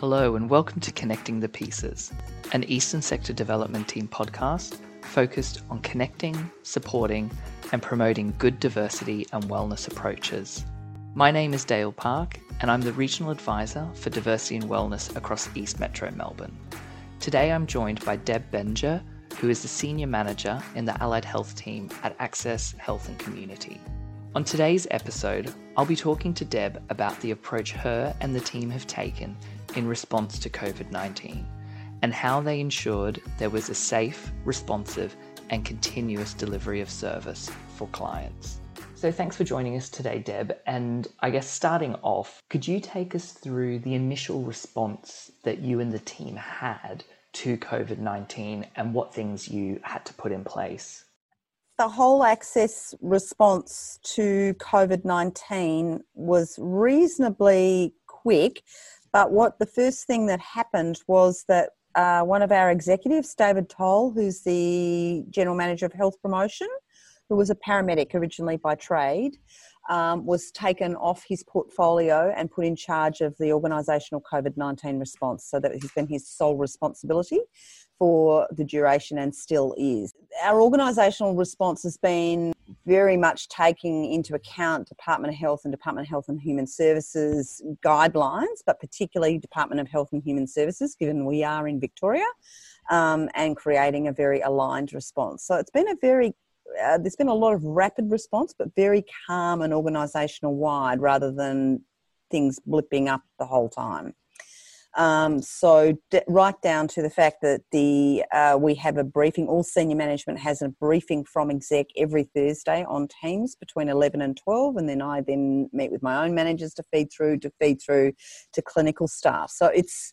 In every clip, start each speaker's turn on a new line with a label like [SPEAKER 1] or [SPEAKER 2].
[SPEAKER 1] Hello, and welcome to Connecting the Pieces, an Eastern Sector Development Team podcast focused on connecting, supporting, and promoting good diversity and wellness approaches. My name is Dale Park, and I'm the Regional Advisor for Diversity and Wellness across East Metro Melbourne. Today I'm joined by Deb Benger, who is the Senior Manager in the Allied Health Team at Access Health and Community. On today's episode, I'll be talking to Deb about the approach her and the team have taken in response to COVID 19 and how they ensured there was a safe, responsive, and continuous delivery of service for clients. So, thanks for joining us today, Deb. And I guess starting off, could you take us through the initial response that you and the team had to COVID 19 and what things you had to put in place?
[SPEAKER 2] The whole access response to COVID 19 was reasonably quick but what the first thing that happened was that uh, one of our executives, David Toll, who's the general manager of health promotion, who was a paramedic originally by trade, um, was taken off his portfolio and put in charge of the organisational COVID 19 response. So that has been his sole responsibility for the duration and still is. Our organisational response has been very much taking into account Department of Health and Department of Health and Human Services guidelines, but particularly Department of Health and Human Services, given we are in Victoria, um, and creating a very aligned response. So it's been a very uh, there's been a lot of rapid response, but very calm and organisational wide rather than things blipping up the whole time. Um, so d- right down to the fact that the uh, we have a briefing. All senior management has a briefing from exec every Thursday on Teams between eleven and twelve, and then I then meet with my own managers to feed through to feed through to clinical staff. So it's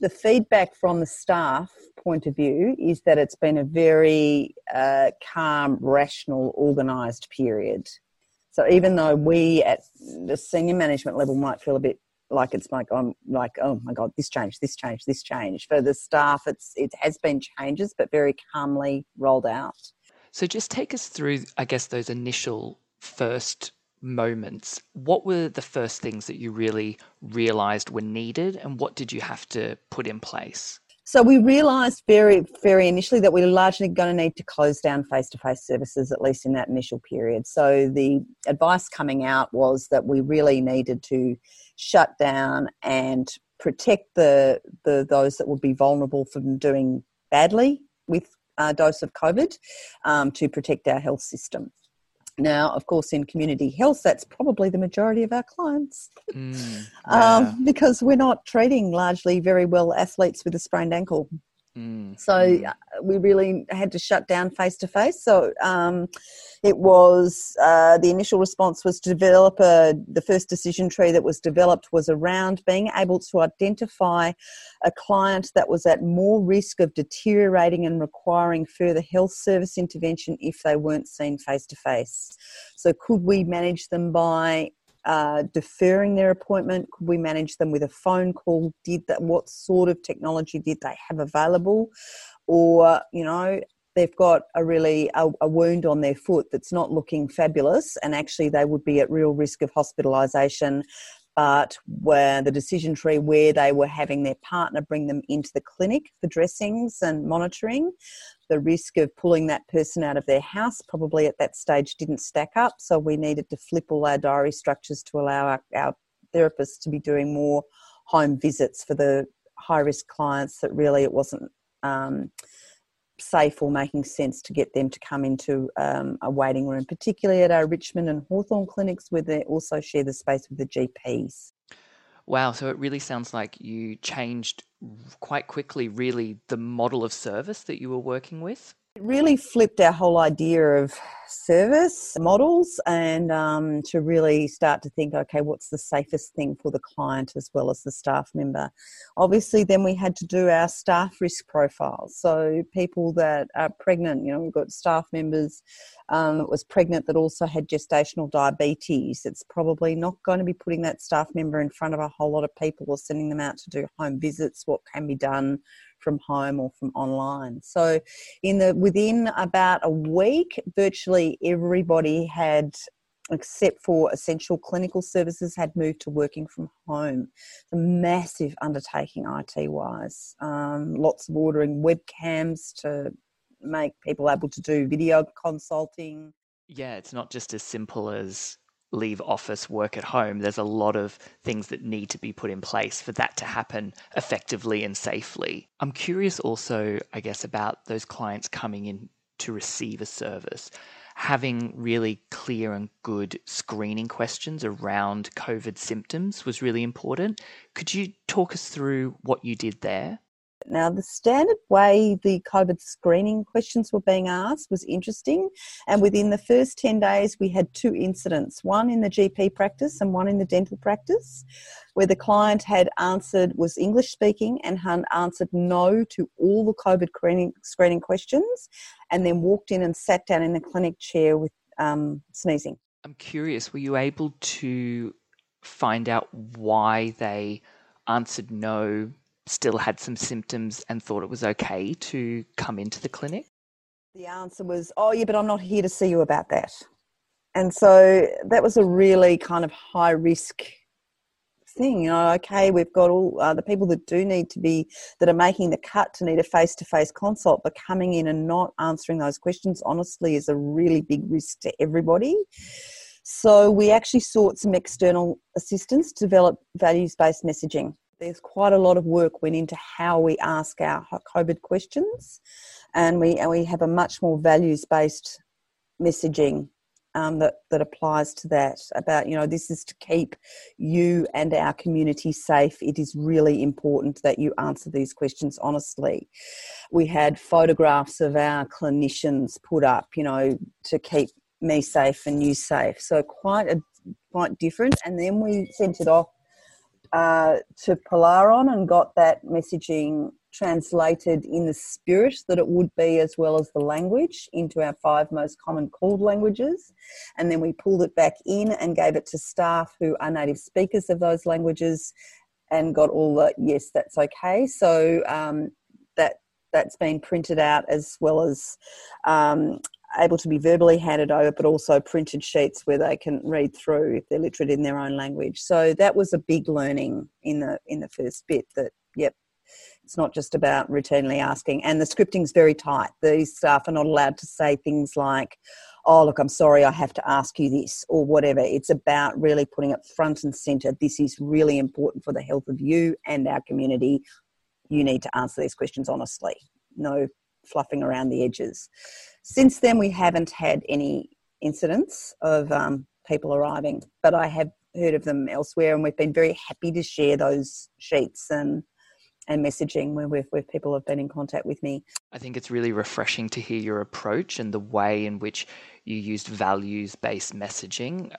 [SPEAKER 2] the feedback from the staff point of view is that it's been a very uh, calm, rational, organised period. So even though we at the senior management level might feel a bit like it's like I'm like oh my god this changed this changed this changed. For the staff it's it has been changes but very calmly rolled out.
[SPEAKER 1] So just take us through i guess those initial first moments. What were the first things that you really realized were needed and what did you have to put in place
[SPEAKER 2] so we realised very, very initially that we are largely going to need to close down face-to-face services at least in that initial period. So the advice coming out was that we really needed to shut down and protect the, the those that would be vulnerable from doing badly with a dose of COVID um, to protect our health system. Now, of course, in community health, that's probably the majority of our clients mm, yeah. um, because we're not treating largely very well athletes with a sprained ankle. Mm, so mm. Uh, we really had to shut down face to face. So um, it was uh, the initial response was to develop a. The first decision tree that was developed was around being able to identify a client that was at more risk of deteriorating and requiring further health service intervention if they weren't seen face to face. So could we manage them by uh, deferring their appointment? Could we manage them with a phone call? Did that? What sort of technology did they have available? Or you know, they've got a really a, a, wound on their foot that's not looking fabulous, and actually they would be at real risk of hospitalisation. But where the decision tree where they were having their partner bring them into the clinic for dressings and monitoring, the risk of pulling that person out of their house probably at that stage didn't stack up. So we needed to flip all our diary structures to allow our, our therapists to be doing more home visits for the high risk clients that really it wasn't um, safe or making sense to get them to come into um, a waiting room, particularly at our Richmond and Hawthorn clinics where they also share the space with the GPs.
[SPEAKER 1] Wow, so it really sounds like you changed quite quickly, really, the model of service that you were working with.
[SPEAKER 2] Really flipped our whole idea of service models and um, to really start to think okay, what's the safest thing for the client as well as the staff member? Obviously, then we had to do our staff risk profiles. So, people that are pregnant, you know, we've got staff members um, that was pregnant that also had gestational diabetes. It's probably not going to be putting that staff member in front of a whole lot of people or sending them out to do home visits. What can be done from home or from online. So in the within about a week, virtually everybody had except for essential clinical services, had moved to working from home. It's a massive undertaking IT wise. Um, lots of ordering webcams to make people able to do video consulting.
[SPEAKER 1] Yeah, it's not just as simple as leave office, work at home. There's a lot of things that need to be put in place for that to happen effectively and safely. I'm curious also, I guess, about those clients coming in to receive a service having really clear and good screening questions around COVID symptoms was really important. Could you talk us through what you did there?
[SPEAKER 2] Now, the standard way the COVID screening questions were being asked was interesting. And within the first 10 days, we had two incidents one in the GP practice and one in the dental practice, where the client had answered, was English speaking, and had answered no to all the COVID screening, questions, and then walked in and sat down in the clinic chair with um, sneezing.
[SPEAKER 1] I'm curious, were you able to find out why they answered no still had some symptoms and thought it was okay to come into the clinic?
[SPEAKER 2] The answer was, oh, yeah, but I'm not here to see you about that. And so that was a really kind of high risk thing. You know, okay, we've got all uh, the people that do need to be, that are making the cut to need a face to face consult, but coming in and not answering those questions honestly is a really big risk to everybody. So we actually sought some external assistance to develop values based messaging there's quite a lot of work went into how we ask our COVID questions, and we and we have a much more values based messaging um, that that applies to that. About you know this is to keep you and our community safe. It is really important that you answer these questions honestly. We had photographs of our clinicians put up, you know, to keep me safe and you safe. So quite a quite different. And then we sent it off uh, to Polaron and got that messaging translated in the spirit that it would be as well as the language into our five most common CALD languages. And then we pulled it back in and gave it to staff who are native speakers of those languages and got all the yes, that's okay. So um, that that's been printed out as well as um, able to be verbally handed over, but also printed sheets where they can read through if they're literate in their own language. So that was a big learning in the in the first bit. That yep, it's not just about routinely asking, and the scripting is very tight. These staff are not allowed to say things like, "Oh, look, I'm sorry, I have to ask you this," or whatever. It's about really putting it front and center. This is really important for the health of you and our community. You need to answer these questions honestly. No fluffing around the edges. Since then, we haven't had any incidents of um, people arriving, but I have heard of them elsewhere, and we've been very happy to share those sheets and and messaging where, where people have been in contact with me.
[SPEAKER 1] I think it's really refreshing to hear your approach and the way in which you used values based messaging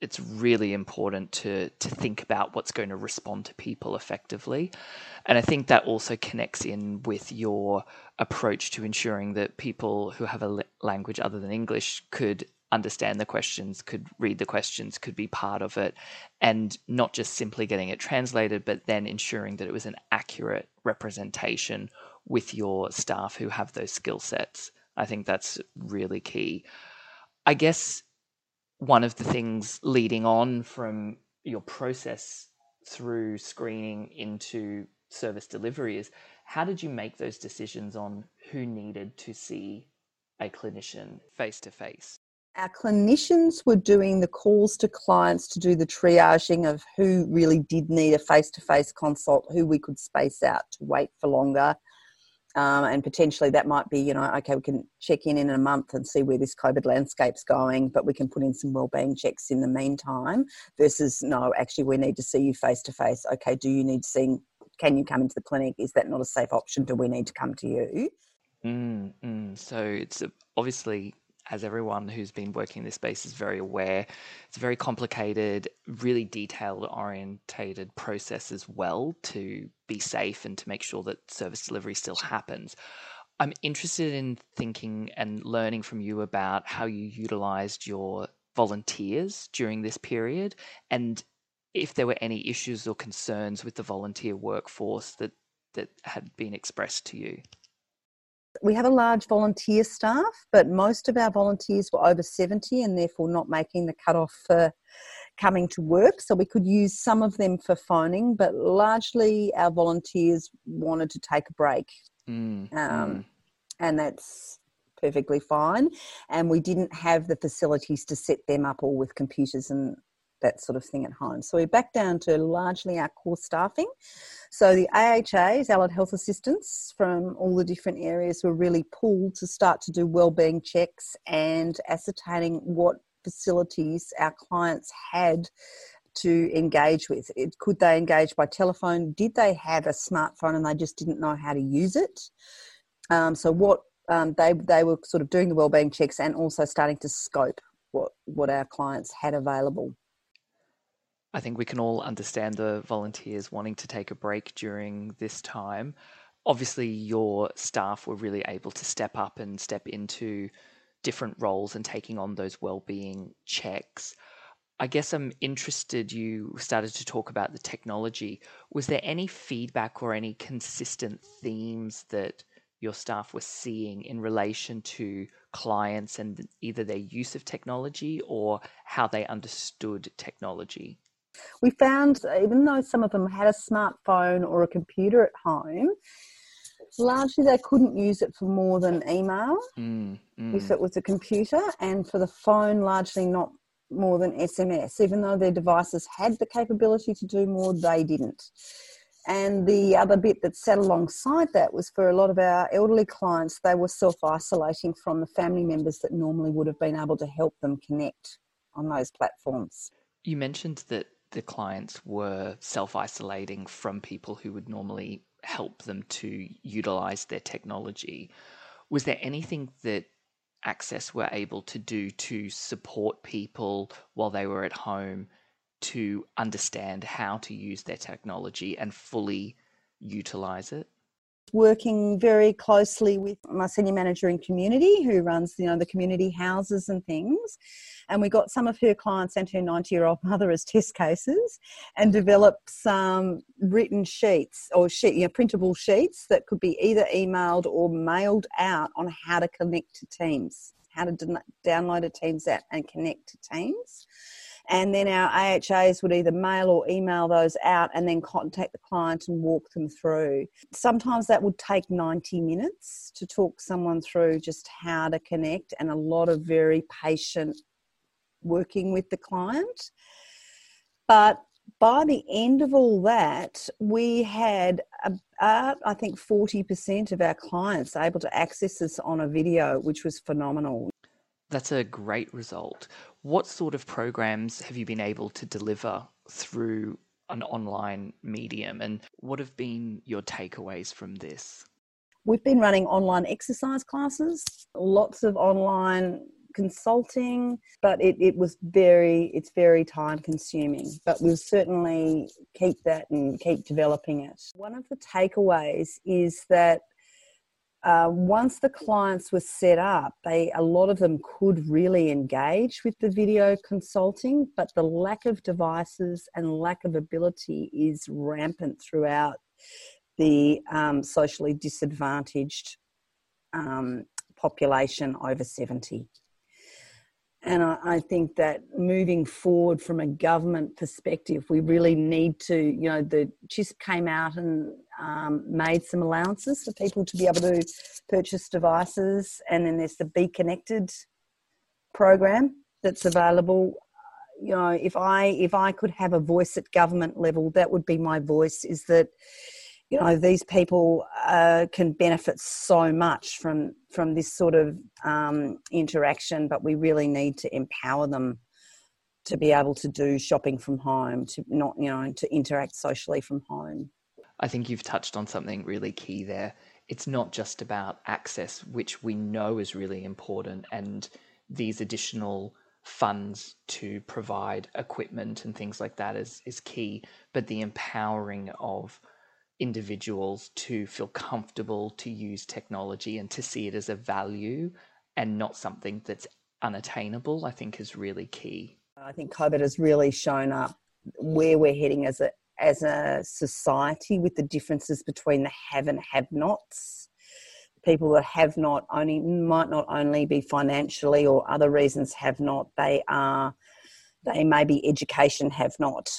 [SPEAKER 1] it's really important to to think about what's going to respond to people effectively and i think that also connects in with your approach to ensuring that people who have a language other than english could understand the questions could read the questions could be part of it and not just simply getting it translated but then ensuring that it was an accurate representation with your staff who have those skill sets. I think that's really key. I guess one of the things leading on from your process through screening into service delivery is how did you make those decisions on who needed to see a clinician face to face?
[SPEAKER 2] Our clinicians were doing the calls to clients to do the triaging of who really did need a face to face consult, who we could space out to wait for longer, um, and potentially that might be, you know, okay, we can check in in a month and see where this COVID landscape's going, but we can put in some wellbeing checks in the meantime. Versus, no, actually, we need to see you face to face. Okay, do you need to see? Can you come into the clinic? Is that not a safe option? Do we need to come to you?
[SPEAKER 1] Mm, mm. So it's obviously as everyone who's been working in this space is very aware, it's a very complicated, really detailed orientated process as well to be safe and to make sure that service delivery still happens. I'm interested in thinking and learning from you about how you utilized your volunteers during this period and if there were any issues or concerns with the volunteer workforce that that had been expressed to you
[SPEAKER 2] we have a large volunteer staff, but most of our volunteers were over 70 and therefore not making the cutoff for coming to work. So we could use some of them for phoning, but largely our volunteers wanted to take a break. Mm, um, mm. And that's perfectly fine. And we didn't have the facilities to set them up all with computers and that sort of thing at home. So we're back down to largely our core staffing. So the AHAs, allied health assistants from all the different areas were really pulled to start to do wellbeing checks and ascertaining what facilities our clients had to engage with. It, could they engage by telephone? Did they have a smartphone and they just didn't know how to use it? Um, so what um, they they were sort of doing the wellbeing checks and also starting to scope what what our clients had available.
[SPEAKER 1] I think we can all understand the volunteers wanting to take a break during this time. Obviously, your staff were really able to step up and step into different roles and taking on those well-being checks. I guess I'm interested. You started to talk about the technology. Was there any feedback or any consistent themes that your staff were seeing in relation to clients and either their use of technology or how they understood technology?
[SPEAKER 2] We found, even though some of them had a smartphone or a computer at home, largely they couldn't use it for more than email mm, mm. if it was a computer, and for the phone, largely not more than SMS. Even though their devices had the capability to do more, they didn't. And the other bit that sat alongside that was for a lot of our elderly clients, they were self isolating from the family members that normally would have been able to help them connect on those platforms.
[SPEAKER 1] You mentioned that the clients were self isolating from people who would normally help them to utilize their technology. Was there anything that Access were able to do to support people while they were at home to understand how to use their technology and fully utilize it?
[SPEAKER 2] Working very closely with my senior manager in community who runs you know the community houses and things. And we got some of her clients and her 90 year old mother as test cases and developed some written sheets or sheet, you know, printable sheets that could be either emailed or mailed out on how to connect to teams how to download a teams app and connect to teams and then our AHAs would either mail or email those out and then contact the client and walk them through. Sometimes that would take 90 minutes to talk someone through just how to connect and a lot of very patient working with the client. But by the end of all that, we had about, I think, 40% of our clients able to access this on a video, which was phenomenal.
[SPEAKER 1] That's a great result. What sort of programs have you been able to deliver through an online medium, and what have been your takeaways from this?
[SPEAKER 2] We've been running online exercise classes, lots of online consulting, but it, it was very, it's very time consuming. But we'll certainly keep that and keep developing it. One of the takeaways is that uh, once the clients were set up, they a lot of them could really engage with the video consulting, but the lack of devices and lack of ability is rampant throughout the um, socially disadvantaged um, population over 70. And I, I, think that moving forward from a government perspective, we really need to, you know, the CHISP came out and um, made some allowances for people to be able to purchase devices. And then there's the Be Connected program that's available. You know, if I if I could have a voice at government level, that would be my voice. Is that you know these people uh, can benefit so much from from this sort of um, interaction but we really need to empower them to be able to do shopping from home to not you know to interact socially from home
[SPEAKER 1] i think you've touched on something really key there it's not just about access which we know is really important and these additional funds to provide equipment and things like that is is key but the empowering of individuals to feel comfortable to use technology and to see it as a value and not something that's unattainable, I think is really key.
[SPEAKER 2] I think COVID has really shown up where we're heading as a as a society with the differences between the have and have nots people that have not only might not only be financially or other reasons have not they are they may be education have not.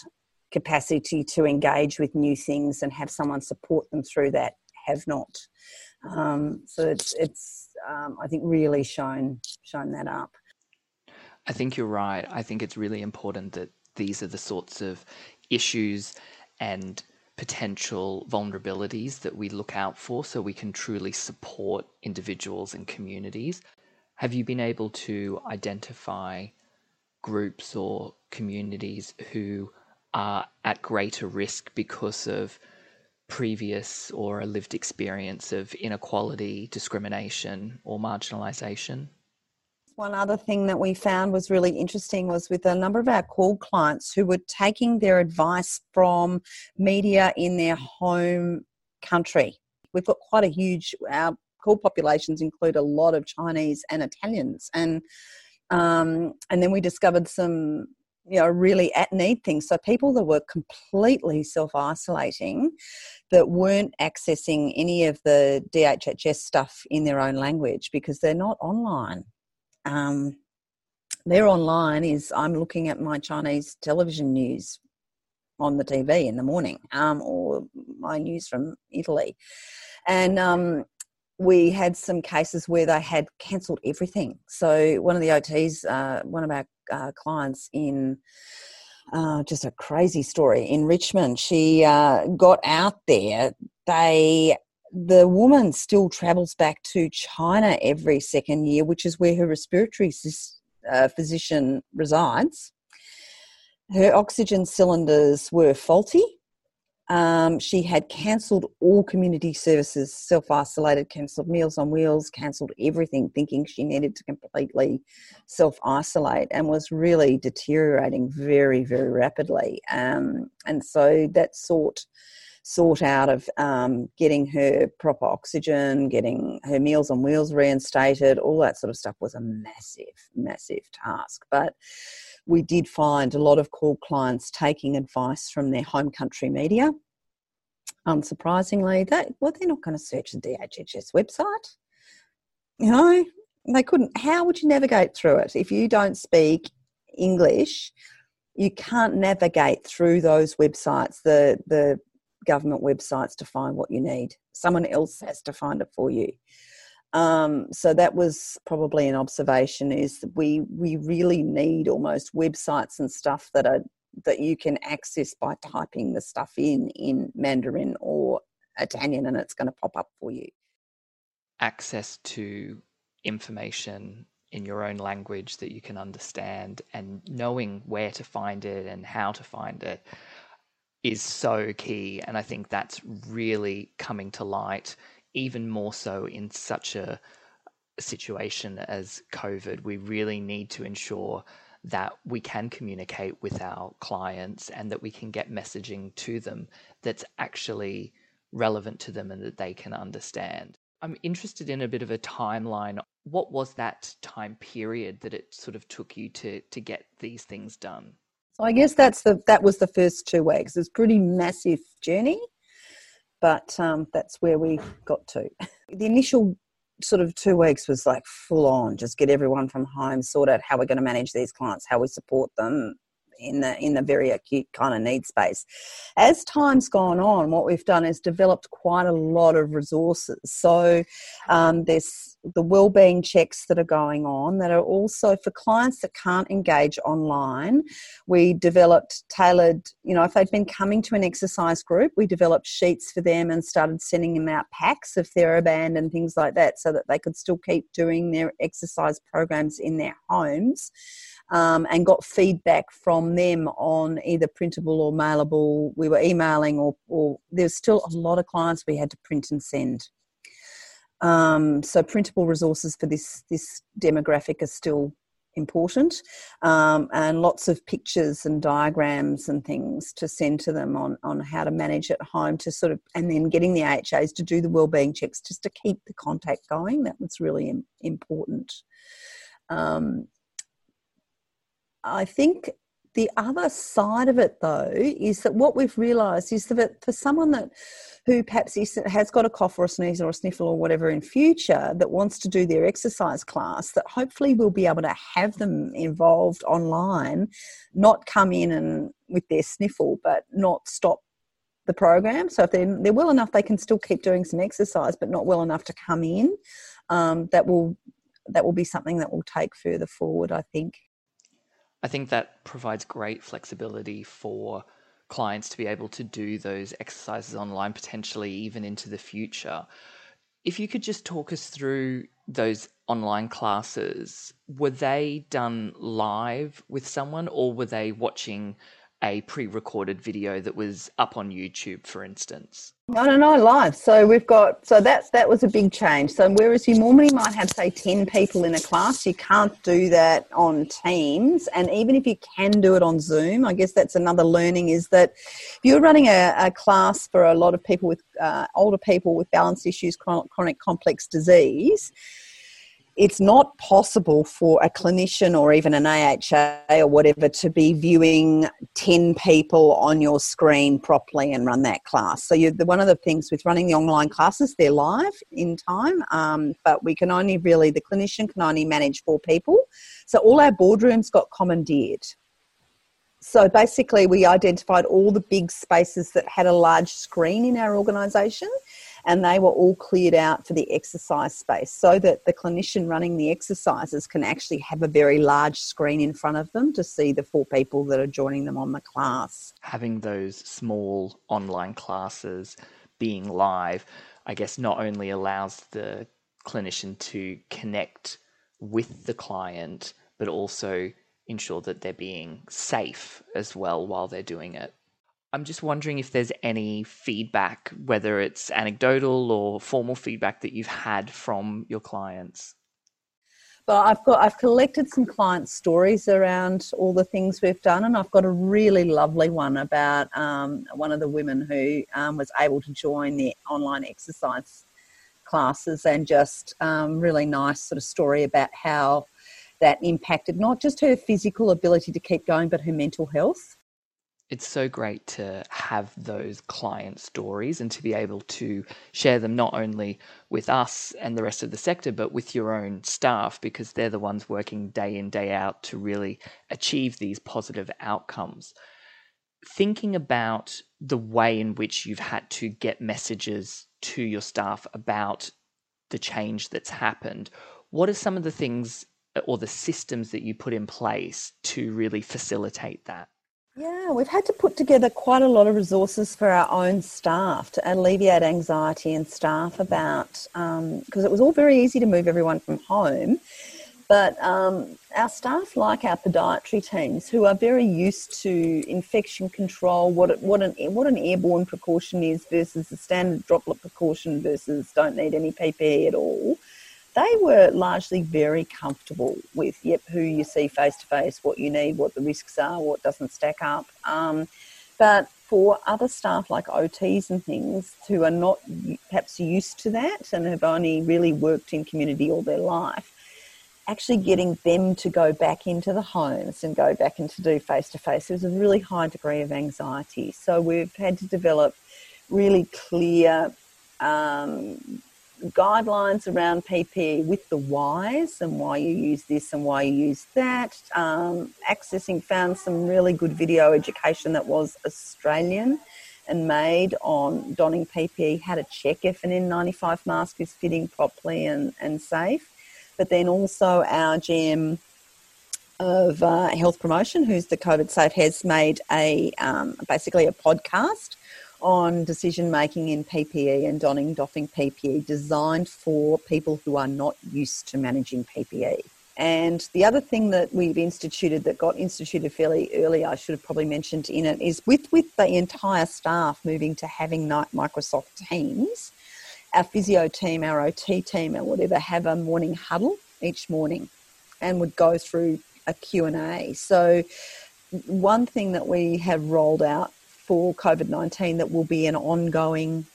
[SPEAKER 2] Capacity to engage with new things and have someone support them through that have not. Um, so it's it's um, i think really shown shown that up.
[SPEAKER 1] I think you're right. I think it's really important that these are the sorts of issues and potential vulnerabilities that we look out for so we can truly support individuals and communities. Have you been able to identify groups or communities who are at greater risk because of previous or a lived experience of inequality, discrimination, or marginalisation?
[SPEAKER 2] One other thing that we found was really interesting was with a number of our CALD clients who were taking their advice from media in their home country. We've got quite a huge, our CALD populations include a lot of Chinese and Italians. And um, and then we discovered some you know really at need things so people that were completely self isolating that weren't accessing any of the DHHS stuff in their own language because they're not online um, they're online is I'm looking at my Chinese television news on the TV in the morning um, or my news from Italy. And um, we had some cases where they had cancelled everything. So one of the OTs, uh, one of our uh, clients in uh, just a crazy story in Richmond, she uh, got out there. They the woman still travels back to China every second year, which is where her respiratory uh, physician resides. Her oxygen cylinders were faulty. Um, she had cancelled all community services, self isolated, cancelled Meals on Wheels, cancelled everything, thinking she needed to completely self isolate and was really deteriorating very, very rapidly. Um, and so that sort sort out of um, getting her proper oxygen, getting her meals on wheels reinstated, all that sort of stuff was a massive, massive task. But we did find a lot of CALD clients taking advice from their home country media. Unsurprisingly, that well, they're not going to search the DHHS website. You know, they couldn't. How would you navigate through it if you don't speak English? You can't navigate through those websites. The the government websites to find what you need. Someone else has to find it for you. Um, so that was probably an observation is that we we really need almost websites and stuff that are that you can access by typing the stuff in in Mandarin or Italian and it's going to pop up for you.
[SPEAKER 1] Access to information in your own language that you can understand and knowing where to find it and how to find it is so key. And I think that's really coming to light even more so in such a situation as COVID. We really need to ensure that we can communicate with our clients and that we can get messaging to them that's actually relevant to them and that they can understand. I'm interested in a bit of a timeline. What was that time period that it sort of took you to to get these things done?
[SPEAKER 2] So I guess that's the that was the first two weeks. It's pretty massive journey, but um, that's where we got to. The initial sort of two weeks was like full on, just get everyone from home, sort out how we're going to manage these clients, how we support them, in the in the very acute kind of need space. As time's gone on, what we've done is developed quite a lot of resources. So um, there's the wellbeing checks that are going on that are also for clients that can't engage online. We developed tailored, you know, if they'd been coming to an exercise group, we developed sheets for them and started sending them out packs of TheraBand and things like that so that they could still keep doing their exercise programs in their homes um, and got feedback from them on either printable or mailable. We were emailing, or, or there's still a lot of clients we had to print and send. Um, so printable resources for this this demographic are still important, um, and lots of pictures and diagrams and things to send to them on on how to manage at home to sort of, and then getting the AHAs to do the wellbeing checks just to keep the contact going. That was really important. Um, I think the other side of it though is that what we've realized is that for someone that who perhaps has got a cough or a sneeze or a sniffle or whatever in future that wants to do their exercise class that hopefully we'll be able to have them involved online not come in and with their sniffle but not stop the program. So if they're, they're well enough they can still keep doing some exercise but not well enough to come in um, that will that will be something that will take further forward i think
[SPEAKER 1] I think that provides great flexibility for clients to be able to do those exercises online, potentially even into the future. If you could just talk us through those online classes, were they done live with someone or were they watching a pre-recorded video that was up on YouTube, for instance?
[SPEAKER 2] No, no, no, live. So we've got so that's that was a big change. So whereas you normally might have say ten people in a class, you can't do that on Teams, and even if you can do it on Zoom, I guess that's another learning is that if you're running a, a class for a lot of people with uh, older people with balance issues, chronic complex disease it's not possible for a clinician or even an AHA or whatever to be viewing 10 people on your screen properly and run that class. So, you one of the things with running the online classes, they're live in time, um, but we can only really, the clinician can only manage four people. So, all our boardrooms got commandeered. So, basically, we identified all the big spaces that had a large screen in our organisation and they were all cleared out for the exercise space so that the clinician running the exercises can actually have a very large screen in front of them to see the four people that are joining them on the class.
[SPEAKER 1] Having those small online classes being live, I guess, not only allows the clinician to connect with the client, but also ensure that they're being safe as well while they're doing it. I'm just wondering if there's any feedback, whether it's anecdotal or formal feedback that you've had from your clients.
[SPEAKER 2] But I've got I've collected some client stories around all the things we've done, and I've got a really lovely one about um, one of the women who um, was able to join the online exercise classes, and just um, really nice sort of story about how that impacted not just her physical ability to keep going, but her mental health
[SPEAKER 1] it's so great to have those client stories and to be able to share them not only with us and the rest of the sector, but with your own staff because they're the ones working day in, day out to really achieve these positive outcomes. Thinking about the way in which you've had to get messages to your staff about the change that's happened, what are some of the things uh, or the systems that you put in place to really facilitate that?
[SPEAKER 2] Yeah, we've had to put together quite a lot of resources for our own staff to alleviate anxiety and staff about, because um, it was all very easy to move everyone from home. But um, our staff, like our podiatry teams, who are very used to infection control, what what an what an airborne precaution is versus the standard droplet precaution versus don't need any PPE at all, they were largely very comfortable with, yep, who you see face to face, what you need, what the risks are, what doesn't stack up. Um, but for other staff like OTs and things who are not perhaps used to that and have only really worked in community all their life, actually getting them to go back into the homes and go back and to do face to face, there's a really high degree of anxiety. So we've had to develop really clear um, guidelines around PPE with the whys and why you use this and why you use that. Um, accessing found some really good video education that was Australian and made on donning PPE, how to check if an N95 mask is fitting properly and, and safe. But then also our GM of uh, health promotion, who's the COVID safe, has made a um, basically a podcast on decision making in PPE and donning, doffing PPE designed for people who are not used to managing PPE. And the other thing that we've instituted that got instituted fairly early, I should have probably mentioned in it, is with, with the entire staff moving to having Microsoft Teams, our physio team, our OT team, or whatever, have a morning huddle each morning and would go through a Q&A. So one thing that we have rolled out for COVID 19 that will be an ongoing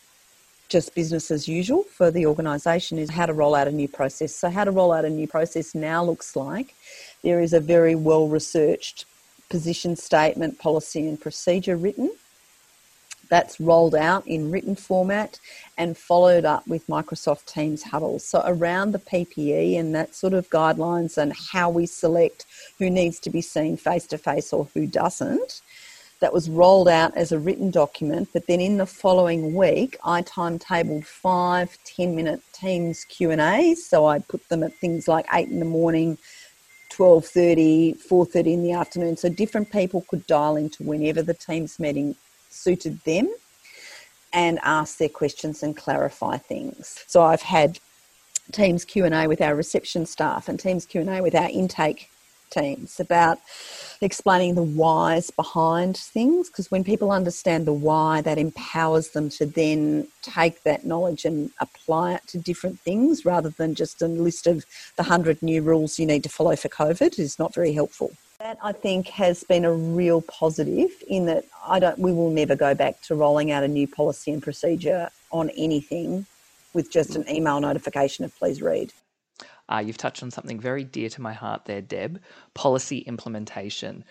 [SPEAKER 2] just business as usual for the organisation is how to roll out a new process. So, how to roll out a new process now looks like there is a very well researched position statement, policy, and procedure written. That's rolled out in written format and followed up with Microsoft Teams huddles. So, around the PPE and that sort of guidelines and how we select who needs to be seen face to face or who doesn't, that was rolled out as a written document. But then in the following week, I timetabled five 10 minute Teams Q&As. So, I put them at things like 8 in the morning, 12.30, 4.30 in the afternoon. So, different people could dial into whenever the Teams meeting suited them and ask their questions and clarify things. So I've had Teams Q&A with our reception staff and Teams Q&A with our intake teams about explaining the whys behind things because when people understand the why that empowers them to then take that knowledge and apply it to different things rather than just a list of the 100 new rules you need to follow for covid is not very helpful that I think has been a real positive in that I don't we will never go back to rolling out a new policy and procedure on anything with just an email notification of please read.
[SPEAKER 1] Uh, you've touched on something very dear to my heart there, Deb policy implementation.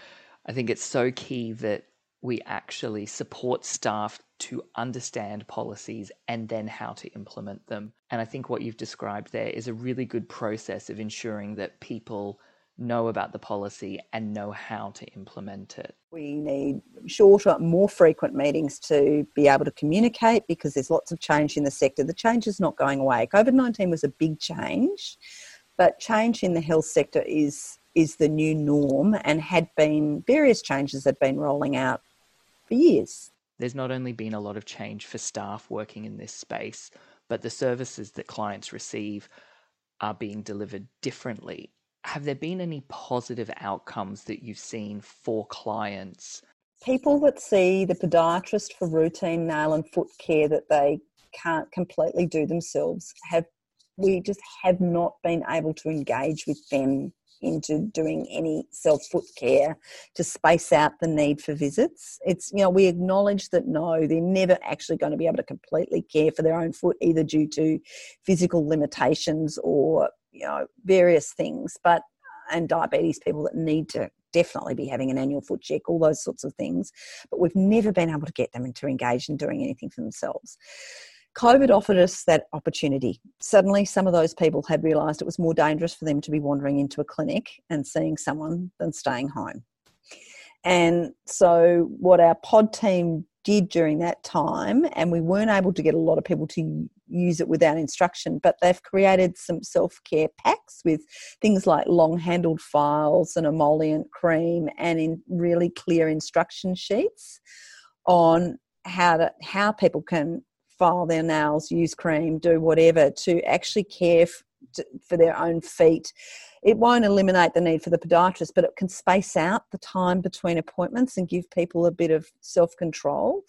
[SPEAKER 1] I think it's so key that we actually support staff to understand policies and then how to implement them. And I think what you've described there is a really good process of ensuring that people know about the policy and know how to implement it.
[SPEAKER 2] We need shorter, more frequent meetings to be able to communicate because there's lots of change in the sector. The change is not going away. COVID 19 was a big change, but change in the health sector is, is the new norm and had been various changes have been rolling out for years.
[SPEAKER 1] There's not only been a lot of change for staff working in this space, but the services that clients receive are being delivered differently have there been any positive outcomes that you've seen for clients?
[SPEAKER 2] People that see the podiatrist for routine nail and foot care that they can't completely do themselves have we just have not been able to engage with them into doing any self foot care to space out the need for visits. It's, you know, we acknowledge that no, they're never actually going to be able to completely care for their own foot, either due to physical limitations or you know various things. But and diabetes people that need to definitely be having an annual foot check all those sorts of things. But we've never been able to get them to engage in doing anything for themselves COVID offered us that opportunity. Suddenly, some of those people had realised it was more dangerous for them to be wandering into a clinic and seeing someone than staying home. And so, what our pod team did during that time, and we weren't able to get a lot of people to use it without instruction, but they've created some self care packs with things like long handled files and emollient cream and in really clear instruction sheets on how to how people can file their nails, use cream, do whatever to actually care f- to, for their own feet it won't eliminate the need for the podiatrist, but it can space out the time between appointments and give people a bit of self control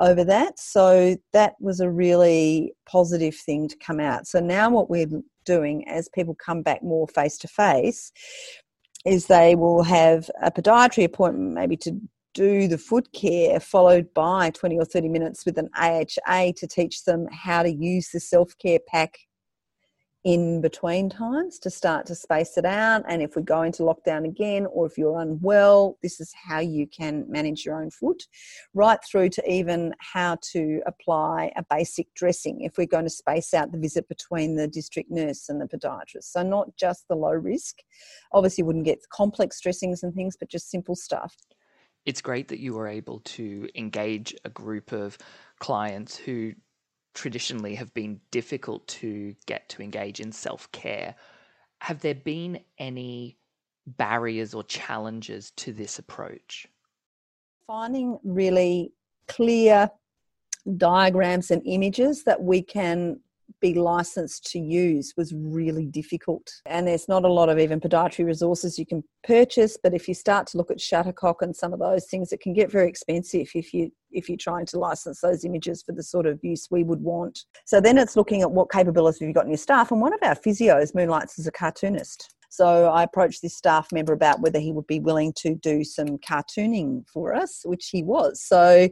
[SPEAKER 2] over that. So that was a really positive thing to come out. So now what we're doing as people come back more face to face is they will have a podiatry appointment maybe to do the foot care followed by 20 or 30 minutes with an AHA to teach them how to use the self care pack in between times to start to space it out. And if we go into lockdown again, or if you're unwell, this is how you can manage your own foot, right through to even how to apply a basic dressing if we're going to space out the visit between the district nurse and the podiatrist. So, not just the low risk. Obviously, wouldn't get complex dressings and things, but just simple stuff.
[SPEAKER 1] It's great that you were able to engage a group of clients who traditionally have been difficult to get to engage in self care. Have there been any barriers or challenges to this approach?
[SPEAKER 2] Finding really clear diagrams and images that we can be licensed to use was really difficult. And there's not a lot of even podiatry resources you can purchase, but if you start to look at Shutterstock and some of those things, it can get very expensive if you if you're trying to license those images for the sort of use we would want. So then it's looking at what capabilities have you got in your staff. And one of our physios moonlights as a cartoonist. So I approached this staff member about whether he would be willing to do some cartooning for us, which he was. So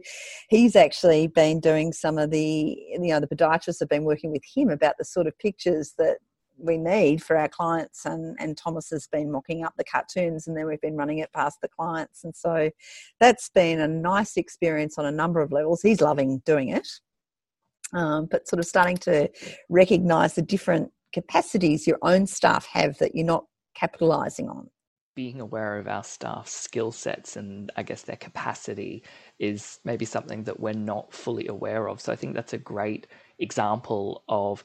[SPEAKER 2] he's actually been doing some of the, you know, the podiatrists have been working with him about the sort of pictures that we need for our clients and and Thomas has been mocking up the cartoons and then we've been running it past the clients and so that's been a nice experience on a number of levels he's loving doing it um, but sort of starting to recognize the different capacities your own staff have that you're not capitalizing on
[SPEAKER 1] being aware of our staff's skill sets and I guess their capacity is maybe something that we're not fully aware of. So I think that's a great example of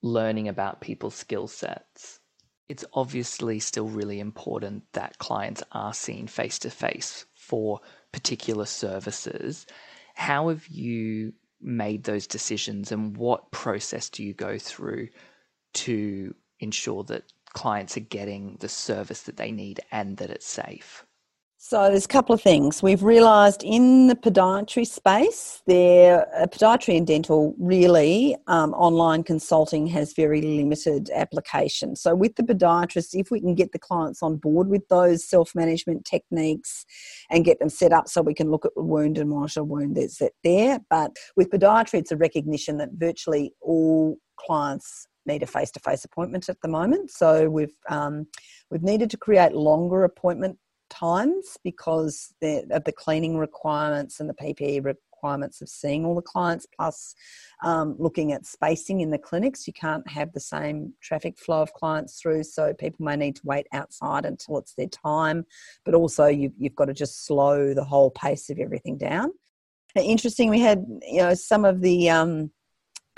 [SPEAKER 1] learning about people's skill sets. It's obviously still really important that clients are seen face to face for particular services. How have you made those decisions and what process do you go through to ensure that clients are getting the service that they need and that it's safe?
[SPEAKER 2] So there's a couple of things. We've realised in the podiatry space, there uh, podiatry and dental really um, online consulting has very limited application. So with the podiatrist, if we can get the clients on board with those self-management techniques and get them set up so we can look at the wound and monitor wound that's there. But with podiatry, it's a recognition that virtually all clients need a face-to-face appointment at the moment. So we've um, we've needed to create longer appointment times because of the cleaning requirements and the PPE requirements of seeing all the clients, plus um, looking at spacing in the clinics. You can't have the same traffic flow of clients through, so people may need to wait outside until it's their time. But also, you've, you've got to just slow the whole pace of everything down. Interesting, we had you know some of the um,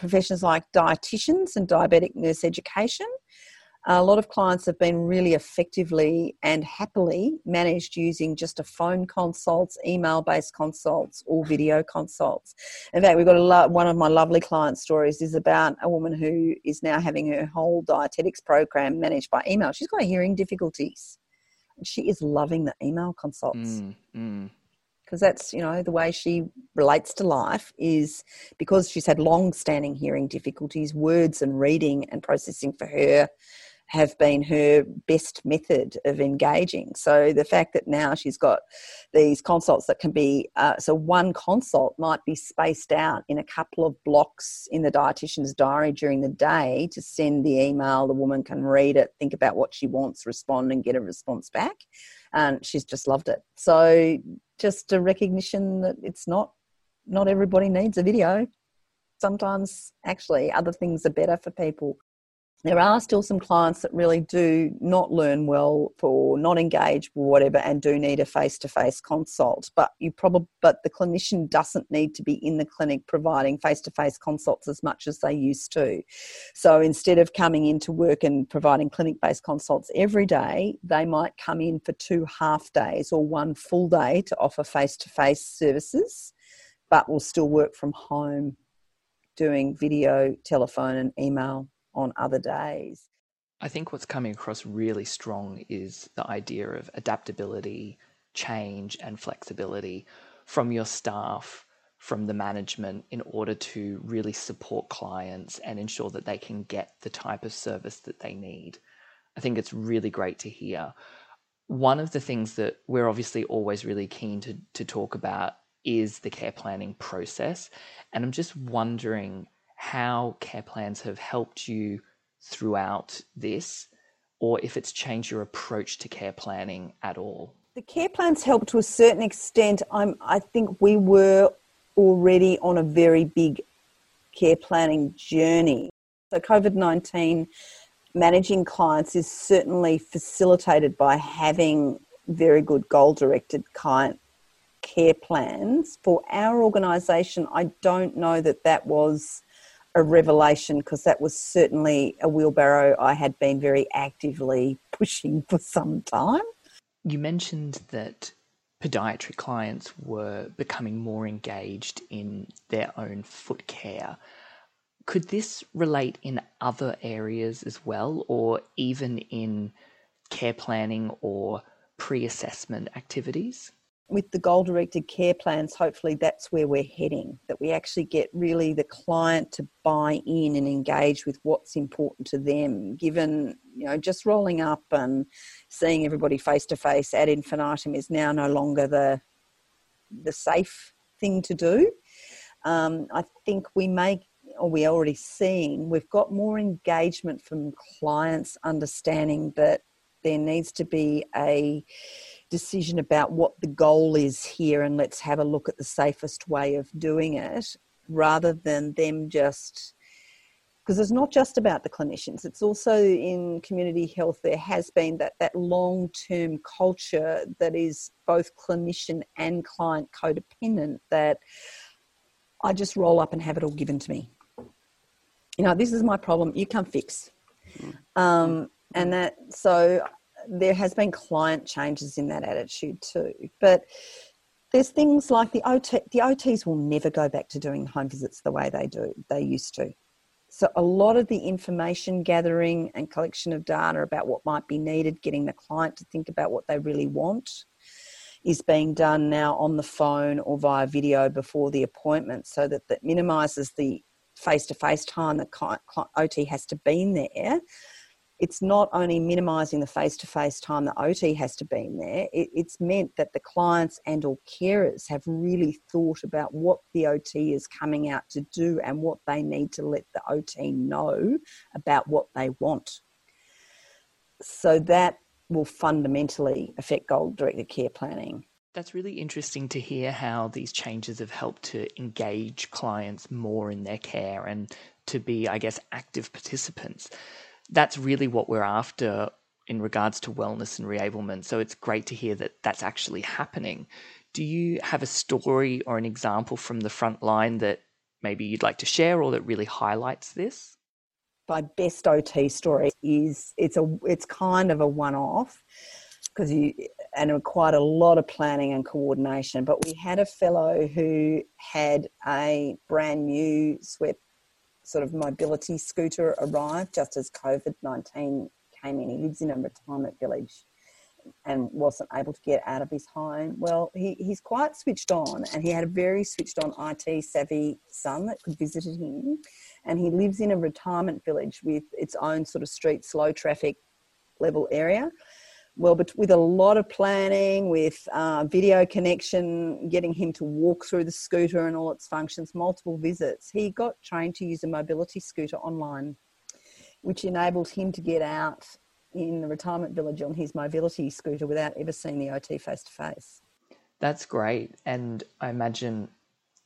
[SPEAKER 2] professions like dietitians and diabetic nurse education a lot of clients have been really effectively and happily managed using just a phone consults, email based consults, or video consults. In fact, we've got lo- one of my lovely client stories is about a woman who is now having her whole dietetics program managed by email. She's got hearing difficulties. She is loving the email consults. Mm, mm because that's you know the way she relates to life is because she's had long standing hearing difficulties words and reading and processing for her have been her best method of engaging. So the fact that now she's got these consults that can be, uh, so one consult might be spaced out in a couple of blocks in the dietitian's diary during the day to send the email. The woman can read it, think about what she wants, respond, and get a response back. And she's just loved it. So just a recognition that it's not not everybody needs a video. Sometimes actually other things are better for people there are still some clients that really do not learn well for not engage or whatever and do need a face-to-face consult but you probably but the clinician doesn't need to be in the clinic providing face-to-face consults as much as they used to. So instead of coming into work and providing clinic-based consults every day they might come in for two half days or one full day to offer face-to-face services but will still work from home doing video telephone and email on other days.
[SPEAKER 1] I think what's coming across really strong is the idea of adaptability, change, and flexibility from your staff, from the management, in order to really support clients and ensure that they can get the type of service that they need. I think it's really great to hear. One of the things that we're obviously always really keen to, to talk about is the care planning process. And I'm just wondering how care plans have helped you throughout this, or if it's changed your approach to care planning at all.
[SPEAKER 2] The care plans help to a certain extent. I'm, I think we were already on a very big care planning journey. So, COVID 19 managing clients is certainly facilitated by having very good goal directed client care plans. For our organisation, I don't know that that was a revelation because that was certainly a wheelbarrow I had been very actively pushing for some time.
[SPEAKER 1] You mentioned that podiatry clients were becoming more engaged in their own foot care. Could this relate in other areas as well, or even in care planning or pre assessment activities?
[SPEAKER 2] With the goal directed care plans, hopefully that's where we're heading, that we actually get really the client to buy in and engage with what's important to them, given, you know, just rolling up and seeing everybody face to face ad infinitum is now no longer the the safe thing to do. Um, I think we may or we already seeing, we've got more engagement from clients understanding that there needs to be a decision about what the goal is here and let's have a look at the safest way of doing it rather than them just because it's not just about the clinicians it's also in community health there has been that that long term culture that is both clinician and client codependent that i just roll up and have it all given to me you know this is my problem you come fix mm. um, and that so there has been client changes in that attitude too but there's things like the OT, the OTs will never go back to doing home visits the way they do they used to. So a lot of the information gathering and collection of data about what might be needed, getting the client to think about what they really want, is being done now on the phone or via video before the appointment, so that that minimises the face-to-face time the OT has to be in there it's not only minimising the face-to-face time the OT has to be in there, it, it's meant that the clients and or carers have really thought about what the OT is coming out to do and what they need to let the OT know about what they want. So that will fundamentally affect goal directed care planning.
[SPEAKER 1] That's really interesting to hear how these changes have helped to engage clients more in their care and to be, I guess, active participants that's really what we're after in regards to wellness and reablement. So it's great to hear that that's actually happening. Do you have a story or an example from the front line that maybe you'd like to share or that really highlights this?
[SPEAKER 2] My best OT story is it's a it's kind of a one off because you and it required a lot of planning and coordination. But we had a fellow who had a brand new sweat sort of mobility scooter arrived just as COVID 19 came in. He lives in a retirement village and wasn't able to get out of his home. Well, he, he's quite switched on and he had a very switched on IT savvy son that could visit him. And he lives in a retirement village with its own sort of street, slow traffic level area well, but with a lot of planning, with uh, video connection, getting him to walk through the scooter and all its functions, multiple visits, he got trained to use a mobility scooter online, which enabled him to get out in the retirement village on his mobility scooter without ever seeing the OT face to face.
[SPEAKER 1] That's great. And I imagine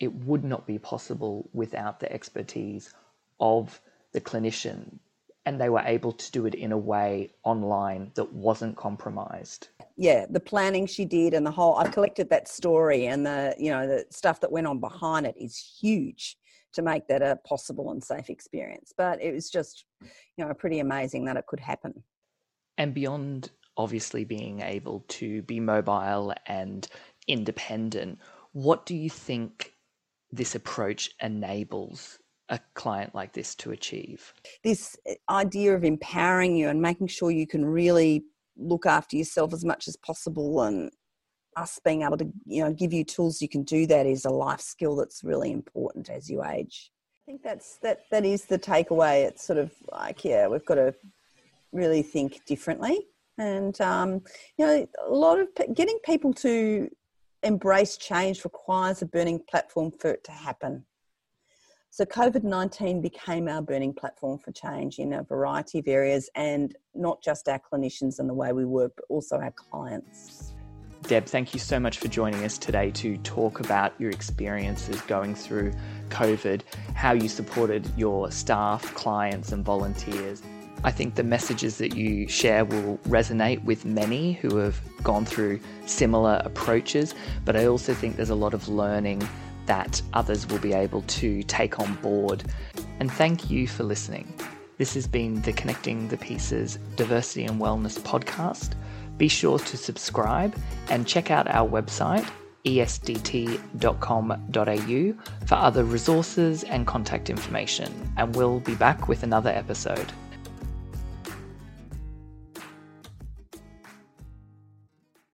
[SPEAKER 1] it would not be possible without the expertise of the clinician and they were able to do it in a way online that wasn't compromised.
[SPEAKER 2] Yeah the planning she did and the whole i've collected that story and the you know the stuff that went on behind it is huge to make that a possible and safe experience. But it was just you know pretty amazing that it could happen.
[SPEAKER 1] And beyond obviously being able to be mobile and independent what do you think this approach enables a client like this to achieve?
[SPEAKER 2] This idea of empowering you and making sure you can really look after yourself as much as possible and us being able to you know give you tools you can do that is a life skill that's really important as you age. I think that's that that is the takeaway. It's sort of like yeah we've got to really think differently. And um, you know a lot of getting people to embrace change requires a burning platform for it to happen so COVID 19 became our burning platform for change in a variety of areas and not just our clinicians and the way we work, but also our clients.
[SPEAKER 1] Deb, thank you so much for joining us today to talk about your experiences going through COVID, how you supported your staff, clients, and volunteers. I think the messages that you share will resonate with many who have gone through similar approaches, but I also think there's a lot of learning that others will be able to take on board. And thank you for listening. This has been the Connecting the Pieces Diversity and Wellness podcast. Be sure to subscribe and check out our website, esdt.com.au, for other resources and contact information. And we'll be back with another episode.